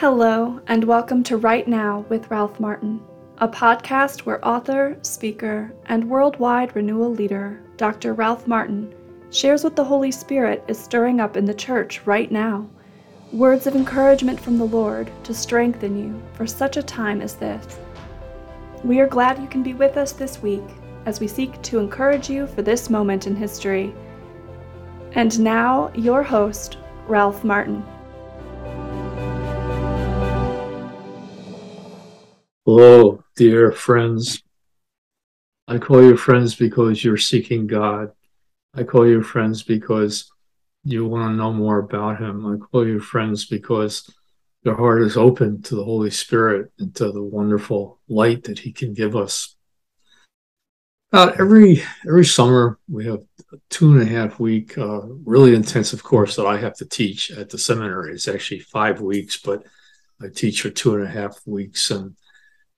Hello, and welcome to Right Now with Ralph Martin, a podcast where author, speaker, and worldwide renewal leader Dr. Ralph Martin shares what the Holy Spirit is stirring up in the church right now. Words of encouragement from the Lord to strengthen you for such a time as this. We are glad you can be with us this week as we seek to encourage you for this moment in history. And now, your host, Ralph Martin. Hello, dear friends. I call you friends because you're seeking God. I call you friends because you want to know more about Him. I call you friends because your heart is open to the Holy Spirit and to the wonderful light that He can give us. About every every summer, we have a two and a half week, uh, really intensive course that I have to teach at the seminary. It's actually five weeks, but I teach for two and a half weeks, and uh,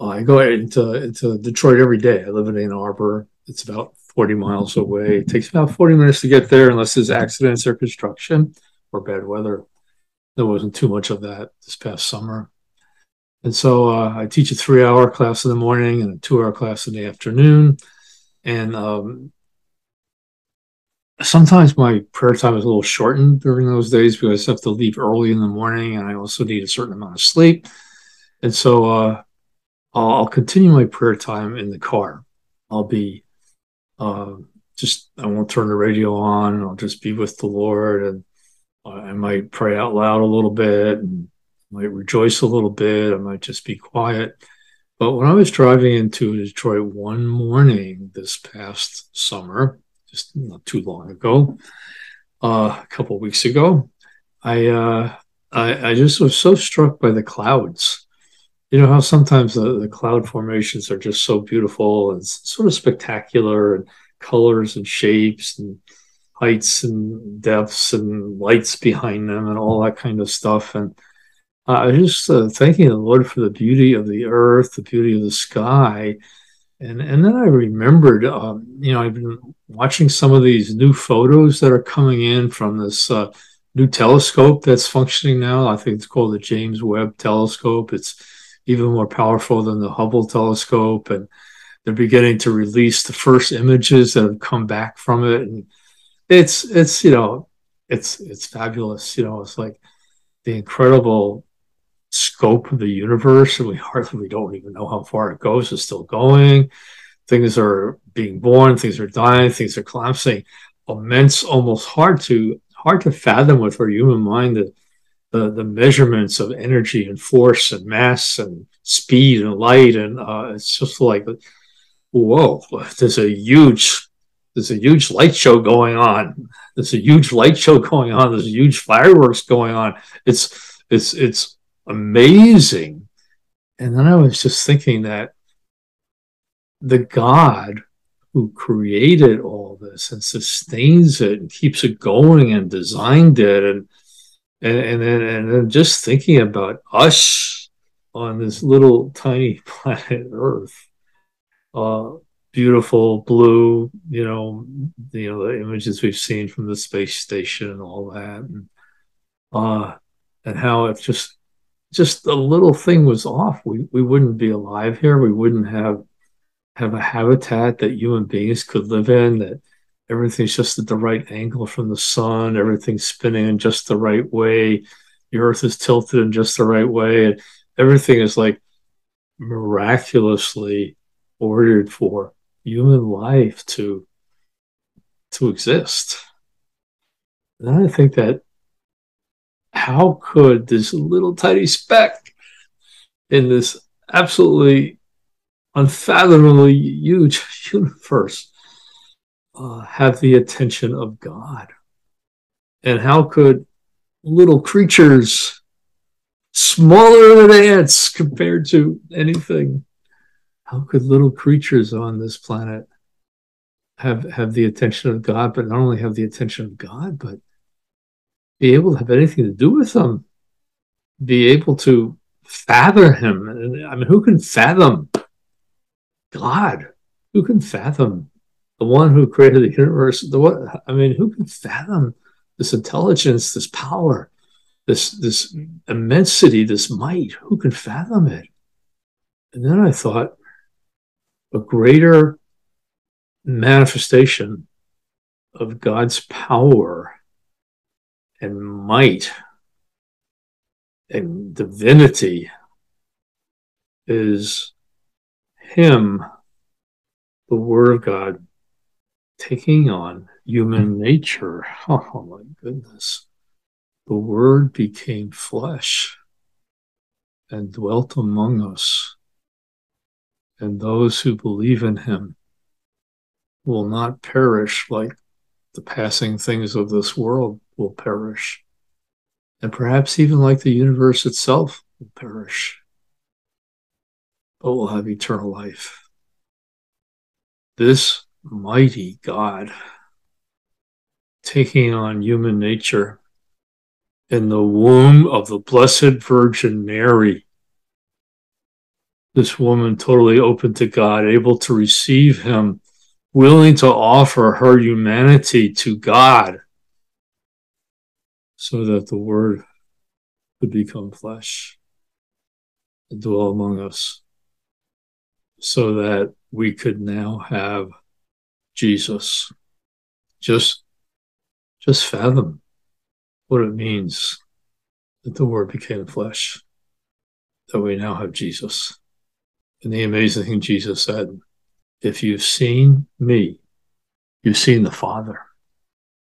I go into into Detroit every day. I live in Ann Arbor. It's about 40 miles away. It takes about 40 minutes to get there, unless there's accidents or construction or bad weather. There wasn't too much of that this past summer. And so uh, I teach a three hour class in the morning and a two hour class in the afternoon. And um, sometimes my prayer time is a little shortened during those days because I have to leave early in the morning and I also need a certain amount of sleep. And so uh, I'll, continue my prayer time in the car. I'll be uh, just, I won't turn the radio on. I'll just be with the Lord and I might pray out loud a little bit and I might rejoice a little bit. I might just be quiet. But when I was driving into Detroit one morning this past summer, just not too long ago, uh, a couple weeks ago, I, uh, I I just was so struck by the clouds you know how sometimes the, the cloud formations are just so beautiful and sort of spectacular and colors and shapes and heights and depths and lights behind them and all that kind of stuff. And uh, i was just uh, thanking the lord for the beauty of the earth the beauty of the sky. And and then i remembered um, you know i've been watching some of these new photos that are coming in from this uh, new telescope that's functioning now. I think it's called the james webb telescope. It's even more powerful than the Hubble telescope. And they're beginning to release the first images that have come back from it. And it's, it's, you know, it's, it's fabulous. You know, it's like the incredible scope of the universe. And we hardly, we don't even know how far it goes. It's still going. Things are being born, things are dying, things are collapsing. Immense, almost hard to, hard to fathom with our human mind that the, the measurements of energy and force and mass and speed and light and uh, it's just like whoa there's a huge there's a huge light show going on. There's a huge light show going on. There's huge fireworks going on. It's it's it's amazing. And then i was just thinking that the god who created all this and sustains it and keeps it going and designed it and and, and then and then just thinking about us on this little tiny planet Earth, uh, beautiful blue, you know, you know the images we've seen from the space station and all that, and uh, and how if just just a little thing was off, we we wouldn't be alive here. We wouldn't have have a habitat that human beings could live in that everything's just at the right angle from the sun, everything's spinning in just the right way, the earth is tilted in just the right way, and everything is like miraculously ordered for human life to to exist. And I think that how could this little tiny speck in this absolutely unfathomably huge universe uh, have the attention of God? And how could little creatures, smaller than ants compared to anything, how could little creatures on this planet have, have the attention of God, but not only have the attention of God, but be able to have anything to do with them, be able to fathom Him? I mean, who can fathom God? Who can fathom the one who created the universe, the what I mean, who can fathom this intelligence, this power? this this immensity, this might. Who can fathom it? And then I thought, a greater manifestation of God's power and might and divinity is Him, the Word of God, taking on human nature. Oh my goodness. The Word became flesh and dwelt among us. And those who believe in Him will not perish like the passing things of this world will perish. And perhaps even like the universe itself will perish, but will have eternal life. This mighty God taking on human nature in the womb of the Blessed Virgin Mary. This woman totally open to God, able to receive him, willing to offer her humanity to God so that the Word could become flesh and dwell among us, so that we could now have Jesus. Just, just fathom what it means that the Word became flesh, that we now have Jesus. And the amazing thing Jesus said if you've seen me, you've seen the Father.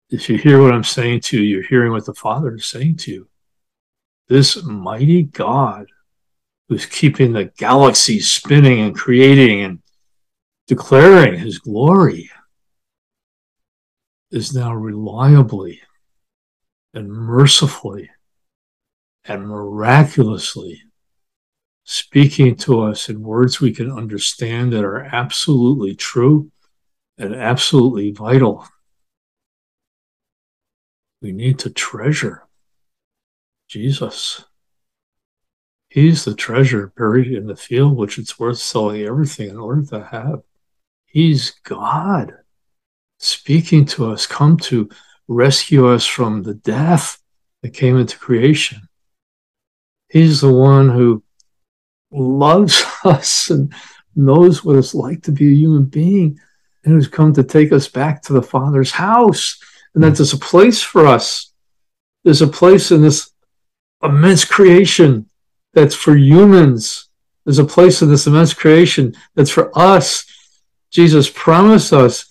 If you hear what I'm saying to you, you're hearing what the Father is saying to you. This mighty God who's keeping the galaxies spinning and creating and declaring his glory is now reliably and mercifully and miraculously speaking to us in words we can understand that are absolutely true and absolutely vital we need to treasure Jesus. He's the treasure buried in the field, which it's worth selling everything in order to have. He's God speaking to us, come to rescue us from the death that came into creation. He's the one who loves us and knows what it's like to be a human being and who's come to take us back to the Father's house and that there's a place for us. There's a place in this immense creation that's for humans. There's a place in this immense creation that's for us. Jesus promised us,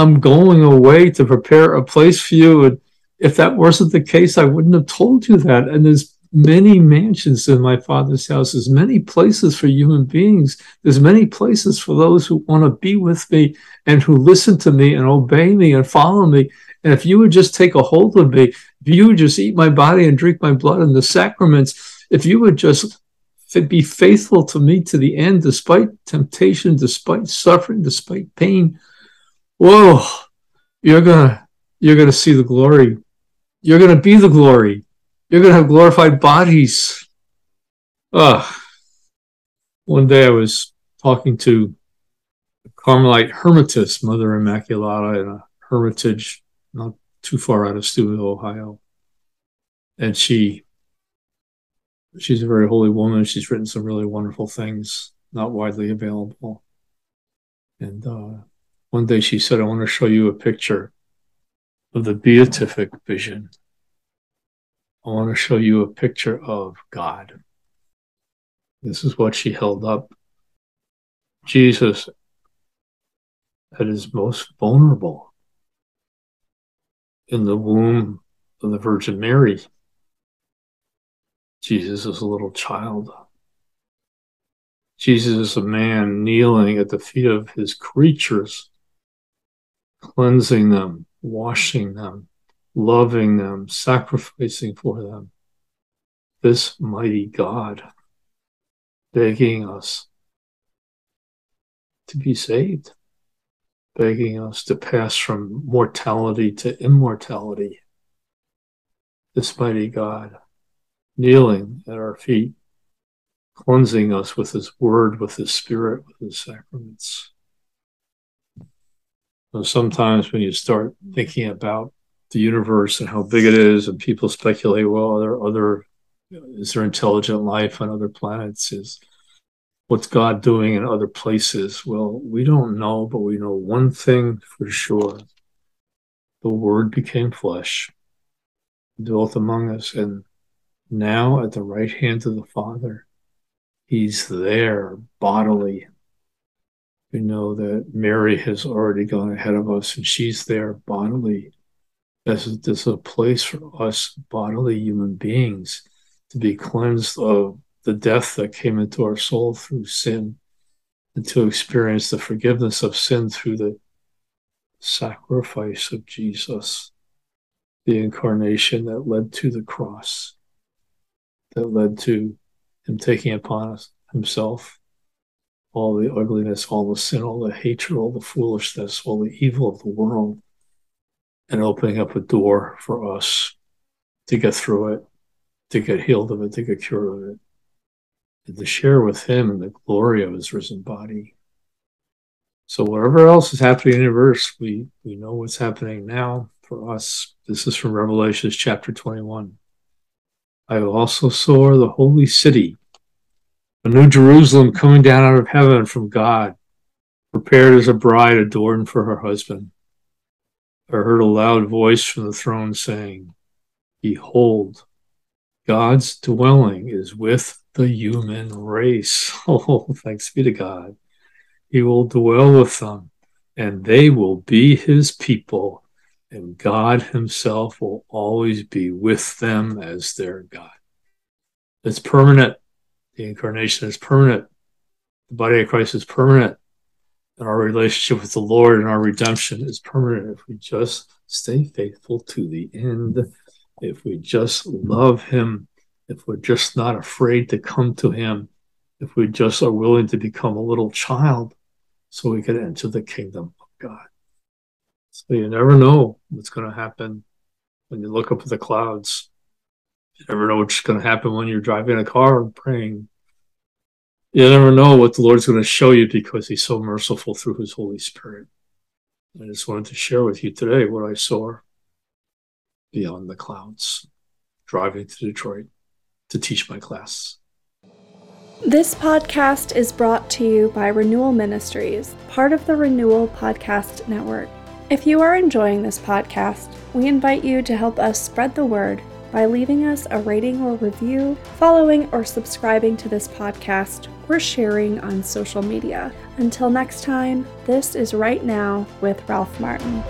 I'm going away to prepare a place for you. And if that wasn't the case, I wouldn't have told you that. And there's many mansions in my father's house. There's many places for human beings. There's many places for those who want to be with me and who listen to me and obey me and follow me. And if you would just take a hold of me, if you would just eat my body and drink my blood and the sacraments, if you would just be faithful to me to the end, despite temptation, despite suffering, despite pain, whoa, you're gonna you're gonna see the glory. You're gonna be the glory you're to have glorified bodies. Uh, one day I was talking to a Carmelite Hermitess, Mother Immaculata, in a hermitage not too far out of Steubenville, Ohio. And she she's a very holy woman. She's written some really wonderful things, not widely available. And uh, one day she said, I want to show you a picture of the beatific vision I want to show you a picture of God. This is what she held up. Jesus at his most vulnerable in the womb of the Virgin Mary. Jesus is a little child. Jesus is a man kneeling at the feet of his creatures, cleansing them, washing them, loving them, sacrificing for them. This mighty God begging us to be saved, begging us to pass from mortality to immortality. This mighty God kneeling at our feet, cleansing us with His Word, with His Spirit, with His sacraments. So sometimes when you start thinking about the universe and how big it is, and people speculate, well, are there other is there intelligent life on other planets? Is what's God doing in other places? Well, we don't know, but we know one thing for sure. The Word became flesh, dwelt among us, and now at the right hand of the Father, He's there bodily. We know that Mary has already gone ahead of us and she's there bodily. This there's a place for us bodily human beings to be cleansed of the death that came into our soul through sin and to experience the forgiveness of sin through the sacrifice of Jesus, the incarnation that led to the cross, that led to him taking upon us himself all the ugliness, all the sin, all the hatred, all the foolishness, all the evil of the world, and opening up a door for us to get through it, to get healed of it, to get cured of it, and to share with Him the glory of His risen body. So, whatever else is happening in the universe, we, we know what's happening now for us. This is from Revelations chapter 21. I also saw the holy city a new Jerusalem coming down out of heaven from God, prepared as a bride adorned for her husband. I heard a loud voice from the throne saying, Behold, God's dwelling is with the human race. Oh, thanks be to God. He will dwell with them, and they will be his people, and God himself will always be with them as their God. It's permanent. The incarnation is permanent. The body of Christ is permanent. And our relationship with the Lord and our redemption is permanent if we just stay faithful to the end. If we just love Him, if we're just not afraid to come to Him, if we just are willing to become a little child so we can enter the kingdom of God. So you never know what's going to happen when you look up at the clouds. You never know what's going to happen when you're driving a car and praying. You never know what the Lord's going to show you because He's so merciful through His Holy Spirit. I just wanted to share with you today what I saw beyond the clouds, driving to Detroit to teach my class. This podcast is brought to you by Renewal Ministries, part of the Renewal Podcast Network. If you are enjoying this podcast, we invite you to help us spread the word by leaving us a rating or review, following or subscribing to this podcast, or sharing on social media. Until next time, this is Right Now with Ralph Martin.